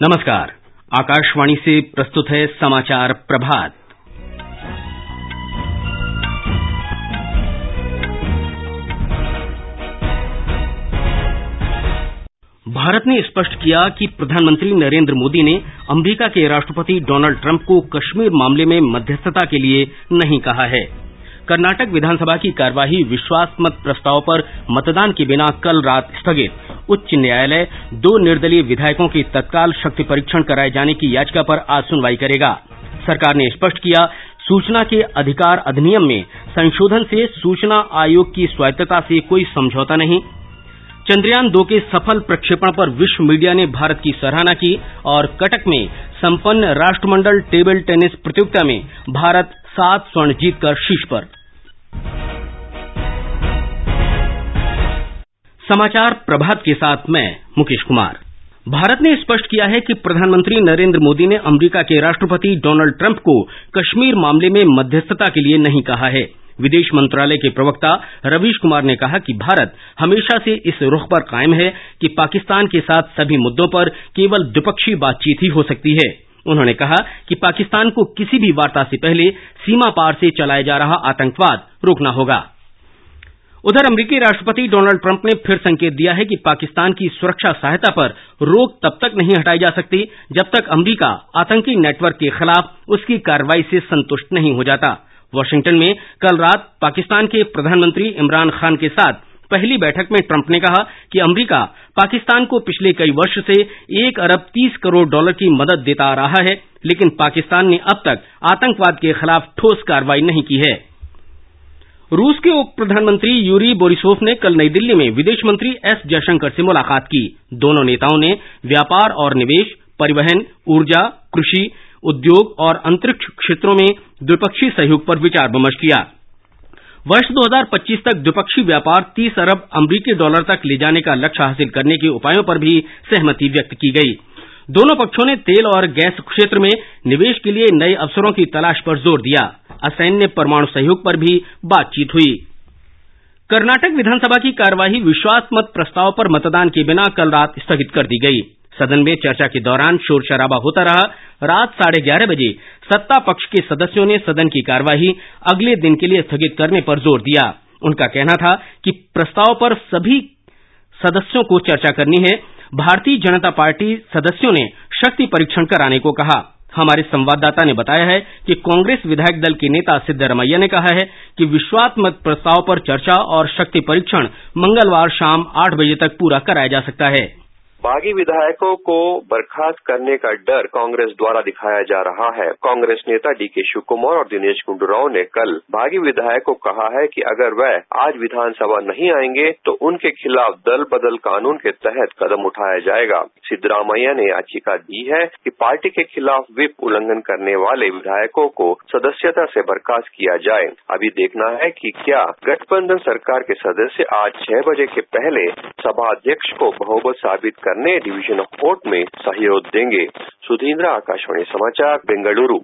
नमस्कार। आकाशवाणी से प्रस्तुत है समाचार प्रभात। भारत ने स्पष्ट किया कि प्रधानमंत्री नरेंद्र मोदी ने अमरीका के राष्ट्रपति डोनाल्ड ट्रंप को कश्मीर मामले में मध्यस्थता के लिए नहीं कहा है। कर्नाटक विधानसभा की कार्यवाही विश्वास मत प्रस्ताव पर मतदान के बिना कल रात स्थगित। उच्च न्यायालय दो निर्दलीय विधायकों के तत्काल शक्ति परीक्षण कराए जाने की याचिका पर आज सुनवाई करेगा। सरकार ने स्पष्ट किया, सूचना के अधिकार अधिनियम में संशोधन से सूचना आयोग की स्वायत्तता से कोई समझौता नहीं। चंद्रयान दो के सफल प्रक्षेपण पर विश्व मीडिया ने भारत की सराहना की और कटक में संपन्न राष्ट्रमंडल टेबल टेनिस प्रतियोगिता में भारत सात स्वर्ण जीतकर शीर्ष पर। समाचार प्रभात के साथ मैं मुकेश कुमार। भारत ने स्पष्ट किया है कि प्रधानमंत्री नरेंद्र मोदी ने अमरीका के राष्ट्रपति डोनाल्ड ट्रंप को कश्मीर मामले में मध्यस्थता के लिए नहीं कहा है। विदेश मंत्रालय के प्रवक्ता रवीश कुमार ने कहा कि भारत हमेशा से इस रुख पर कायम है कि पाकिस्तान के साथ सभी मुद्दों पर केवल द्विपक्षीय बातचीत ही हो सकती है। उन्होंने कहा कि पाकिस्तान को किसी भी वार्ता से पहले सीमा पार से चलाया जा रहा आतंकवाद रोकना होगा। उधर अमरीकी राष्ट्रपति डोनाल्ड ट्रंप ने फिर संकेत दिया है कि पाकिस्तान की सुरक्षा सहायता पर रोक तब तक नहीं हटाई जा सकती जब तक अमरीका आतंकी नेटवर्क के खिलाफ उसकी कार्रवाई से संतुष्ट नहीं हो जाता। वाशिंगटन में कल रात पाकिस्तान के प्रधानमंत्री इमरान खान के साथ पहली बैठक में ट्रंप ने कहा कि अमरीका पाकिस्तान को पिछले कई वर्ष से एक अरब तीस करोड़ डॉलर की मदद देता आ रहा है, लेकिन पाकिस्तान ने अब तक आतंकवाद के खिलाफ ठोस कार्रवाई नहीं की है। रूस के उप प्रधानमंत्री यूरी बोरिसोव ने कल नई दिल्ली में विदेश मंत्री एस जयशंकर से मुलाकात की। दोनों नेताओं ने व्यापार और निवेश, परिवहन, ऊर्जा, कृषि, उद्योग और अंतरिक्ष क्षेत्रों में द्विपक्षीय सहयोग पर विचार विमर्श किया। वर्ष 2025 तक द्विपक्षीय व्यापार 30 अरब अमरीकी डॉलर तक ले जाने का लक्ष्य हासिल करने के उपायों पर भी सहमति व्यक्त की गई। दोनों पक्षों ने तेल और गैस क्षेत्र में निवेश के लिए नए अवसरों की तलाश पर ज़ोर दिया। असैन्य परमाणु सहयोग पर भी बातचीत हुई। कर्नाटक विधानसभा की कार्यवाही विश्वास मत प्रस्ताव पर मतदान के बिना कल रात स्थगित कर दी गई। सदन में चर्चा के दौरान शोर शराबा होता रहा। रात साढ़े ग्यारह बजे सत्ता पक्ष के सदस्यों ने सदन की कार्यवाही अगले दिन के लिए स्थगित करने पर ज़ोर दिया। उनका कहना था कि प्रस्ताव पर सभी सदस्यों को चर्चा करनी है। भारतीय जनता पार्टी सदस्यों ने शक्ति परीक्षण कराने को कहा। हमारे संवाददाता ने बताया है कि कांग्रेस विधायक दल के नेता सिद्धरमैया ने कहा है कि विश्वास मत प्रस्ताव पर चर्चा और शक्ति परीक्षण मंगलवार शाम आठ बजे तक पूरा कराया जा सकता है। बागी विधायकों को बर्खास्त करने का डर कांग्रेस द्वारा दिखाया जा रहा है। कांग्रेस नेता डी के शिव कुमार और दिनेश गुंडूराव ने कल बागी विधायक को कहा है कि अगर वह आज विधानसभा नहीं आएँगे तो उनके खिलाफ दल बदल कानून के तहत कदम उठाया जाएगा। सिद्धरामैया ने याचिका दी है कि पार्टी के खिलाफ विप उल्लंघन करने वाले विधायकों को सदस्यता से बर्खास्त किया जाए। अभी देखना है कि क्या गठबंधन सरकार के सदस्य आज छह बजे के पहले सभा अध्यक्ष को बहुमत साबित कर करने डिवीज़न ऑफ़ कोर्ट में सहयोग देंगे। सुधींद्र, आकाशवाणी समाचार, बेंगलुरु।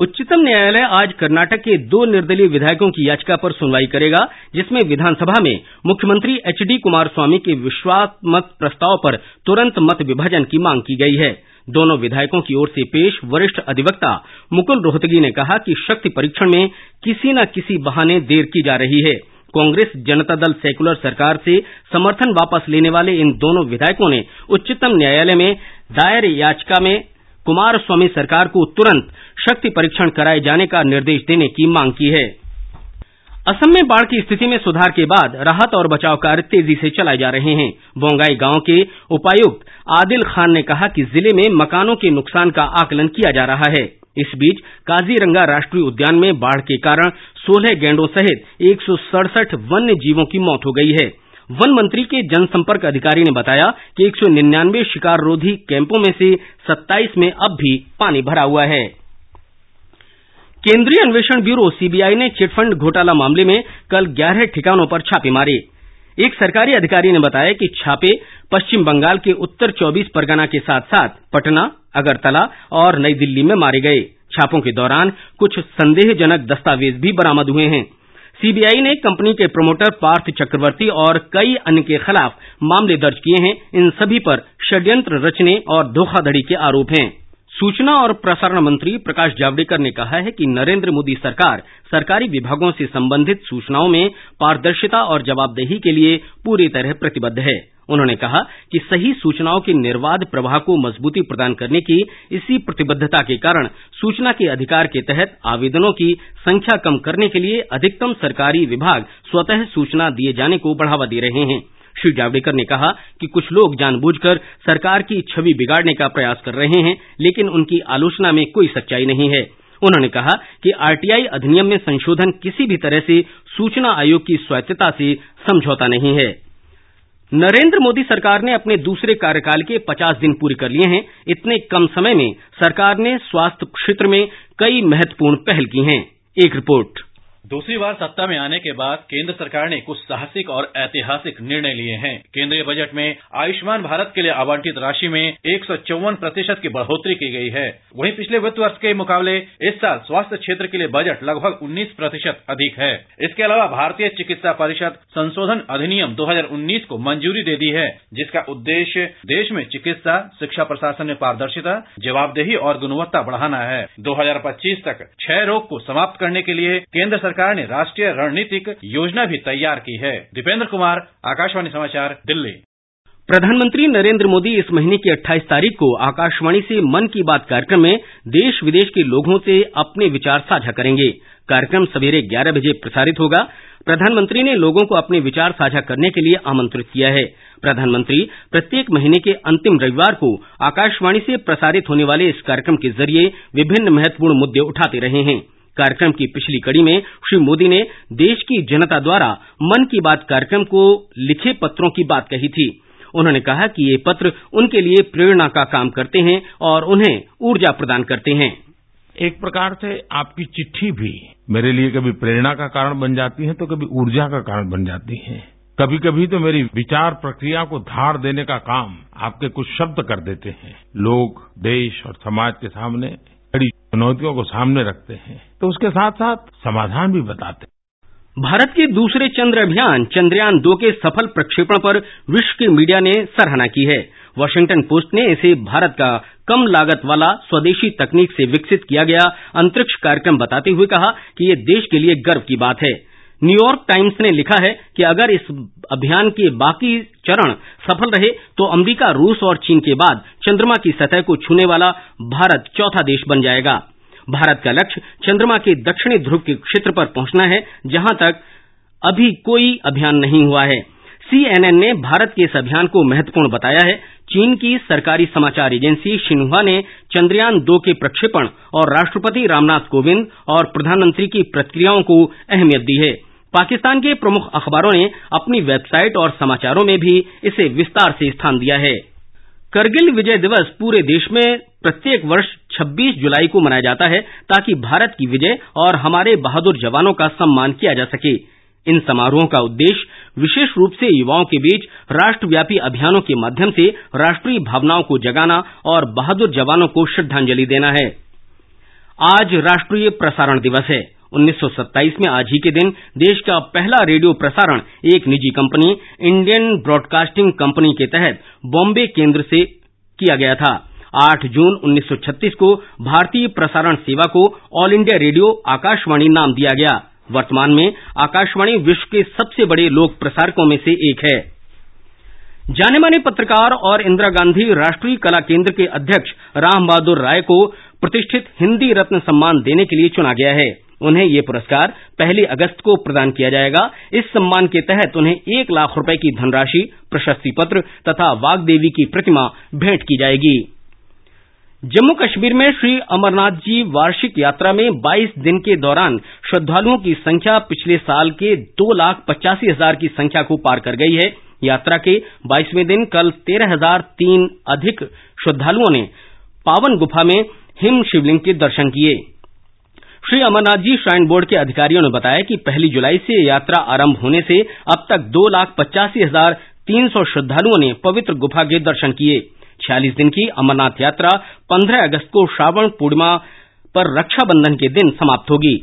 उच्चतम न्यायालय आज कर्नाटक के दो निर्दलीय विधायकों की याचिका पर सुनवाई करेगा, जिसमें विधानसभा में मुख्यमंत्री एच डी कुमार स्वामी के विश्वास मत प्रस्ताव पर तुरंत मत विभाजन की मांग की गई है। दोनों विधायकों की ओर से पेश वरिष्ठ अधिवक्ता मुकुल रोहतगी ने कहा कि शक्ति परीक्षण में किसी न किसी बहाने देर की जा रही है। कांग्रेस जनता दल सेकुलर सरकार से समर्थन वापस लेने वाले इन दोनों विधायकों ने उच्चतम न्यायालय में दायर याचिका में कुमार स्वामी सरकार को तुरंत शक्ति परीक्षण कराए जाने का निर्देश देने की मांग की है। असम में बाढ़ की स्थिति में सुधार के बाद राहत और बचाव कार्य तेज़ी से चलाए जा रहे हैं। बोंगाई गाँव के उपायुक्त आदिल खान ने कहा कि ज़िले में मकानों के नुकसान का आकलन किया जा रहा है। इस बीच काजीरंगा राष्ट्रीय उद्यान में बाढ़ के कारण सोलह गैंडों सहित एक सौ सड़सठ वन्य जीवों की मौत हो गई है। वन मंत्री के जनसंपर्क अधिकारी ने बताया कि एक सौ निन्यानवे शिकार रोधी कैंपों में से सत्ताईस में अब भी पानी भरा हुआ है। केंद्रीय अन्वेषण ब्यूरो सीबीआई ने चिटफंड घोटाला मामले में कल ग्यारह ठिकानों पर छापे मारे। एक सरकारी अधिकारी ने बताया कि छापे पश्चिम बंगाल के उत्तर चौबीस परगना के साथ साथ पटना, अगरतला और नई दिल्ली में मारे गए। छापों के दौरान कुछ संदेहजनक दस्तावेज़ भी बरामद हुए हैं। सीबीआई ने कंपनी के प्रमोटर पार्थ चक्रवर्ती और कई अन्य के खिलाफ मामले दर्ज किए हैं। इन सभी पर षड्यंत्र रचने और धोखाधड़ी के आरोप हैं। सूचना और प्रसारण मंत्री प्रकाश जावड़ेकर ने कहा है कि नरेंद्र मोदी सरकार सरकारी विभागों से संबंधित सूचनाओं में पारदर्शिता और जवाबदेही के लिए पूरी तरह प्रतिबद्ध है। उन्होंने कहा कि सही सूचनाओं के निर्बाध प्रवाह को मजबूती प्रदान करने की इसी प्रतिबद्धता के कारण सूचना के अधिकार के तहत आवेदनों की संख्या कम करने के लिए अधिकतम सरकारी विभाग स्वतः सूचना दिए जाने को बढ़ावा दे रहे हैं। श्री जावड़ेकर ने कहा कि कुछ लोग जानबूझकर सरकार की छवि बिगाड़ने का प्रयास कर रहे हैं, लेकिन उनकी आलोचना में कोई सच्चाई नहीं है। उन्होंने कहा कि आरटीआई अधिनियम में संशोधन किसी भी तरह से सूचना आयोग की स्वायत्तता से समझौता नहीं है। नरेंद्र मोदी सरकार ने अपने दूसरे कार्यकाल के पचास दिन पूरे कर लिए हैं। इतने कम समय में सरकार ने स्वास्थ्य क्षेत्र में कई महत्वपूर्ण पहल की हैं। एक रिपोर्ट। दूसरी बार सत्ता में आने के बाद केंद्र सरकार ने कुछ साहसिक और ऐतिहासिक निर्णय लिए हैं। केंद्रीय बजट में आयुष्मान भारत के लिए आवंटित राशि में एक सौ चौवन प्रतिशत की बढ़ोतरी की गई है। वहीं पिछले वित्त वर्ष के मुकाबले इस साल स्वास्थ्य क्षेत्र के लिए बजट लगभग 19 प्रतिशत अधिक है। इसके अलावा भारतीय चिकित्सा परिषद संशोधन अधिनियम 2019 को मंजूरी दे दी है, जिसका उद्देश्य देश में चिकित्सा, शिक्षा प्रशासन में पारदर्शिता, जवाबदेही और गुणवत्ता बढ़ाना है। 2025 तक क्षय रोग को समाप्त करने के लिए केंद्र सरकार सरकार ने राष्ट्रीय रणनीतिक योजना भी तैयार की है। दीपेंद्र कुमार, आकाशवाणी समाचार, दिल्ली। प्रधानमंत्री नरेंद्र मोदी इस महीने की 28 तारीख को आकाशवाणी से मन की बात कार्यक्रम में देश विदेश के लोगों से अपने विचार साझा करेंगे। कार्यक्रम सवेरे ग्यारह बजे प्रसारित होगा। प्रधानमंत्री ने लोगों को अपने विचार साझा करने के लिए आमंत्रित किया है। प्रधानमंत्री प्रत्येक महीने के अंतिम रविवार को आकाशवाणी से प्रसारित होने वाले इस कार्यक्रम के ज़रिए विभिन्न महत्वपूर्ण मुद्दे उठाते रहे हैं। कार्यक्रम की पिछली कड़ी में श्री मोदी ने देश की जनता द्वारा मन की बात कार्यक्रम को लिखे पत्रों की बात कही थी। उन्होंने कहा कि ये पत्र उनके लिए प्रेरणा का काम करते हैं और उन्हें ऊर्जा प्रदान करते हैं। एक प्रकार से आपकी चिट्ठी भी मेरे लिए कभी प्रेरणा का कारण बन जाती है तो कभी ऊर्जा का कारण बन जाती है। कभी कभी तो मेरी विचार प्रक्रिया को धार देने का काम आपके कुछ शब्द कर देते हैं। लोग, देश और समाज के सामने बड़ी चुनौतियों को सामने रखते हैं तो उसके साथ साथ समाधान भी बताते हैं। भारत के दूसरे चंद्र अभियान, चंद्रयान दो के सफल प्रक्षेपण पर विश्व की मीडिया ने सराहना की है। वाशिंगटन पोस्ट ने इसे भारत का कम लागत वाला स्वदेशी तकनीक से विकसित किया गया अंतरिक्ष कार्यक्रम बताते हुए कहा कि ये देश के लिए गर्व की बात है। न्यूयॉर्क टाइम्स ने लिखा है कि अगर इस अभियान के बाकी चरण सफल रहे तो अमरीका, रूस और चीन के बाद चंद्रमा की सतह को छूने वाला भारत चौथा देश बन जाएगा। भारत का लक्ष्य चंद्रमा के दक्षिणी ध्रुव के क्षेत्र पर पहुँचना है, जहाँ तक अभी कोई अभियान नहीं हुआ है। सीएनएन ने भारत के इस अभियान को महत्वपूर्ण बताया है। चीन की सरकारी समाचार एजेंसी शिन्हुआ ने चंद्रयान दो के प्रक्षेपण और राष्ट्रपति रामनाथ कोविंद और प्रधानमंत्री की प्रतिक्रियाओं को अहमियत दी है। पाकिस्तान के प्रमुख अखबारों ने अपनी वेबसाइट और समाचारों में भी इसे विस्तार से स्थान दिया है। करगिल विजय दिवस पूरे देश में प्रत्येक वर्ष 26 जुलाई को मनाया जाता है ताकि भारत की विजय और हमारे बहादुर जवानों का सम्मान किया जा सके। इन समारोहों का उद्देश्य विशेष रूप से युवाओं के बीच राष्ट्रव्यापी अभियानों के माध्यम से राष्ट्रीय भावनाओं को जगाना और बहादुर जवानों को श्रद्धांजलि देना है। आज राष्ट्रीय प्रसारण दिवस है। 1927 में आज ही के दिन देश का पहला रेडियो प्रसारण, एक निजी कंपनी, इंडियन ब्रॉडकास्टिंग कंपनी के तहत बॉम्बे केंद्र से किया गया था। 8 जून 1936 को भारतीय प्रसारण सेवा को ऑल इंडिया रेडियो आकाशवाणी नाम दिया गया। वर्तमान में आकाशवाणी विश्व के सबसे बड़े लोक प्रसारकों में से एक है। जाने माने पत्रकार और इंदिरा गांधी राष्ट्रीय कला केंद्र के अध्यक्ष राम बहादुर राय को प्रतिष्ठित हिंदी रत्न सम्मान देने के लिए चुना गया है। उन्हें ये पुरस्कार पहली अगस्त को प्रदान किया जाएगा। इस सम्मान के तहत उन्हें एक लाख रुपए की धनराशि, प्रशस्ति पत्र तथा वाग्देवी की प्रतिमा भेंट की जाएगी। जम्मू कश्मीर में श्री अमरनाथ जी वार्षिक यात्रा में 22 दिन के दौरान श्रद्धालुओं की संख्या पिछले साल के दो लाख पचासी हज़ार की संख्या को पार कर गई है। यात्रा के बाईसवें दिन कल तेरह हज़ार तीन अधिक श्रद्धालुओं ने पावन गुफा में हिम शिवलिंग के दर्शन किए। श्री अमरनाथ जी श्राइन बोर्ड के अधिकारियों ने बताया कि पहली जुलाई से यात्रा आरंभ होने से अब तक दो लाख पचासी हज़ार तीन सौ श्रद्धालुओं ने पवित्र गुफा के दर्शन किए। छियालीस दिन की अमरनाथ यात्रा पंद्रह अगस्त को श्रावण पूर्णिमा पर रक्षाबंधन के दिन समाप्त होगी।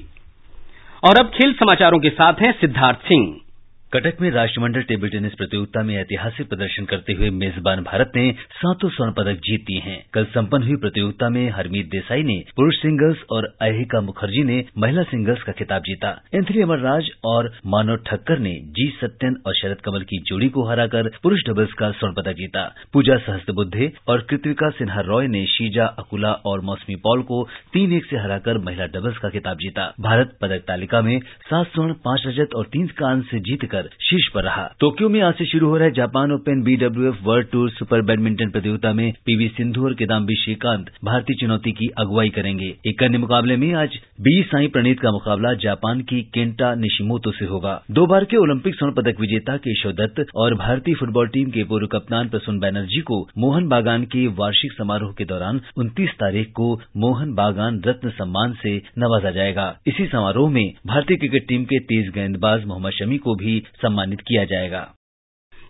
कटक में राष्ट्रमंडल टेबल टेनिस प्रतियोगिता में ऐतिहासिक प्रदर्शन करते हुए मेजबान भारत ने सातों स्वर्ण पदक जीत दिए हैं। कल संपन्न हुई प्रतियोगिता में हरमीत देसाई ने पुरुष सिंगल्स और अहिका मुखर्जी ने महिला सिंगल्स का खिताब जीता। एंथनी अमरराज और मानव ठक्कर ने जी सत्यन और शरद कमल की जोड़ी को हराकर पुरुष डबल्स का स्वर्ण पदक जीता। पूजा सहस्त्रबुद्धे और कृतिका सिन्हा रॉय ने शीजा, अकुला और मौसमी पॉल को तीन एक से हराकर महिला डबल्स का खिताब जीता। भारत पदक तालिका में सात स्वर्ण, पाँच रजत और तीन कांस्य जीतकर कर शीर्ष पर रहा। टोक्यो में आज से शुरू हो रहे Japan open BWF world tour super badminton प्रतियोगिता में पीवी सिंधु और किदाम्बी श्रीकांत भारतीय चुनौती की अगुवाई करेंगे। एक अन्य मुकाबले में आज बी साई प्रणीत का मुकाबला जापान की केंटा निशिमोतो से होगा। दो बार के ओलंपिक स्वर्ण पदक विजेता केशव दत्त और भारतीय फुटबॉल टीम के पूर्व कप्तान प्रसून बैनर्जी को मोहन बागान के वार्षिक समारोह के दौरान उनतीस तारीख को मोहन बागान रत्न सम्मान से नवाजा जाएगा। इसी समारोह में भारतीय क्रिकेट टीम के तेज गेंदबाज मोहम्मद शमी को भी सम्मानित किया जाएगा।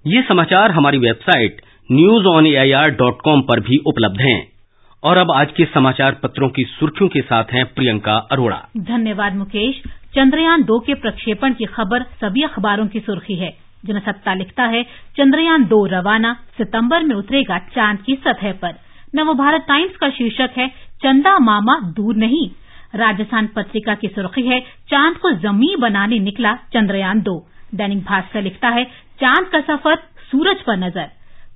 ये समाचार हमारी website news on air dot com पर भी उपलब्ध हैं। और अब आज के समाचार पत्रों की सुर्खियों के साथ हैं प्रियंका अरोड़ा। धन्यवाद मुकेश। चंद्रयान दो के प्रक्षेपण की खबर सभी अखबारों की सुर्खी है। जनसत्ता लिखता है चंद्रयान दो रवाना सितंबर में उतरेगा चाँद की सतह पर। नवभारत टाइम्स का शीर्षक है चंदा मामा दूर नहीं। राजस्थान पत्रिका की सुर्खी है चाँद को जमी बनाने निकला चंद्रयान दो। दैनिक भास्कर लिखता है, चाँद का सफ़र सूरज पर नज़र।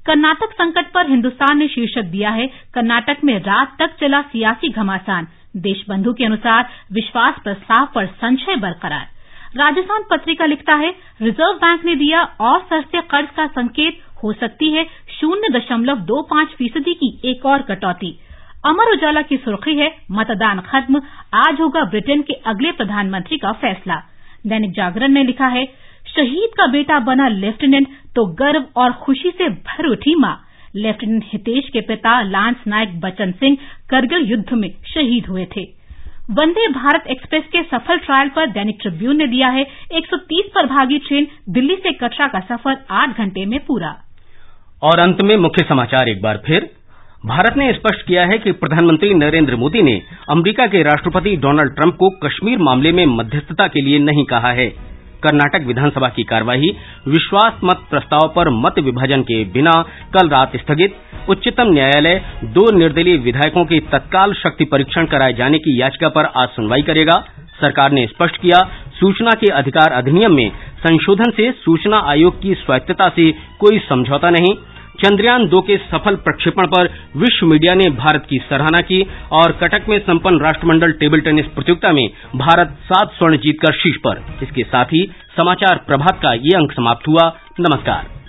कर्नाटक संकट पर हिंदुस्तान ने शीर्षक दिया है, कर्नाटक में रात तक चला सियासी घमासान। देशबंधु के अनुसार विश्वास प्रस्ताव पर संशय बरकरार। राजस्थान पत्रिका लिखता है, रिज़र्व बैंक ने दिया और सस्ते कर्ज का संकेत, हो सकती है शून्य दशमलव दो पाँच फ़ीसदी की एक और कटौती। अमर उजाला की सुर्खी है, मतदान खत्म, आज होगा ब्रिटेन के अगले प्रधानमंत्री का फैसला। दैनिक जागरण ने लिखा है शहीद का बेटा बना लेफ्टिनेंट तो गर्व और खुशी से भर उठी माँ। लेफ्टिनेंट हितेश के पिता लांस नायक बचन सिंह करगिल युद्ध में शहीद हुए थे। वंदे भारत एक्सप्रेस के सफल ट्रायल पर दैनिक ट्रिब्यून ने दिया है 130 पर भागी ट्रेन दिल्ली से कटरा का सफ़र आठ घंटे में पूरा। और अंत में मुख्य समाचार एक बार फिर। भारत ने स्पष्ट किया है कि प्रधानमंत्री नरेंद्र मोदी ने अमरीका के राष्ट्रपति डोनाल्ड ट्रंप को कश्मीर मामले में मध्यस्थता के लिए नहीं कहा है। कर्नाटक विधानसभा की कार्यवाही, विश्वास मत प्रस्ताव पर मत विभाजन के बिना कल रात स्थगित। उच्चतम न्यायालय दो निर्दलीय विधायकों के तत्काल शक्ति परीक्षण कराए जाने की याचिका पर आज सुनवाई करेगा। सरकार ने स्पष्ट किया, सूचना के अधिकार अधिनियम में संशोधन से सूचना आयोग की स्वायत्तता से कोई समझौता नहीं। चंद्रयान दो के सफल प्रक्षेपण पर विश्व मीडिया ने भारत की सराहना की और कटक में संपन्न राष्ट्रमंडल टेबल टेनिस प्रतियोगिता में भारत सात स्वर्ण जीतकर शीर्ष पर। इसके साथ ही समाचार प्रभात का ये अंक समाप्त हुआ। नमस्कार।